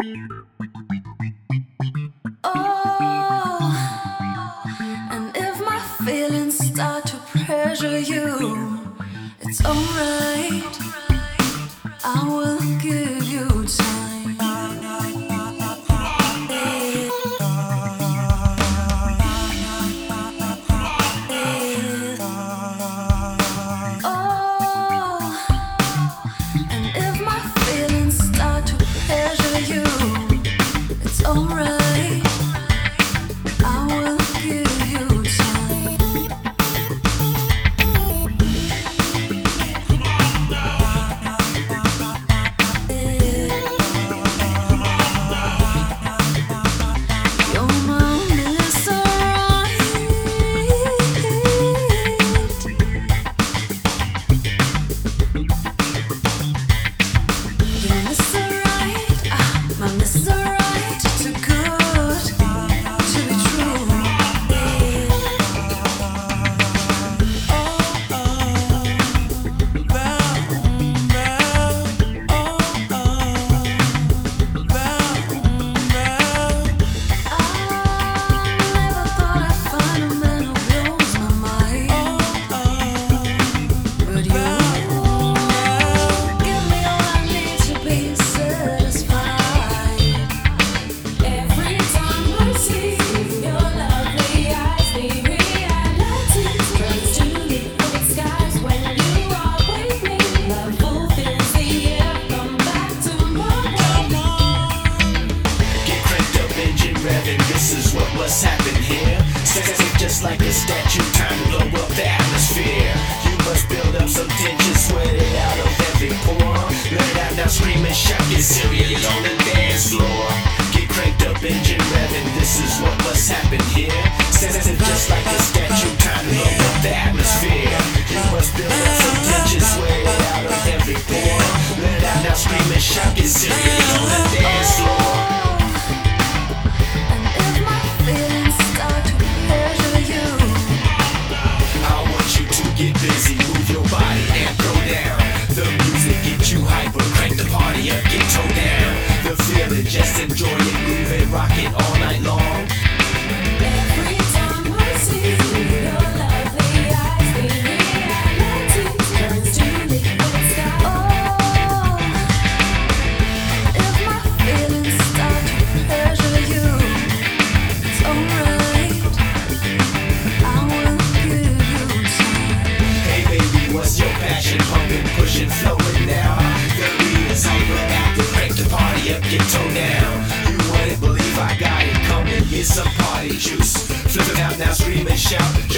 Oh, and if my feelings start to pressure you, it's alright. Dennis to the now scream and shout.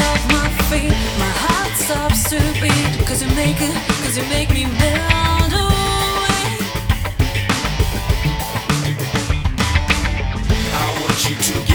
off my feet. My heart stops to beat. Cause you make it, cause you make me melt away. I want you to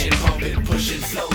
Passion? Pumping, pushing, flowing.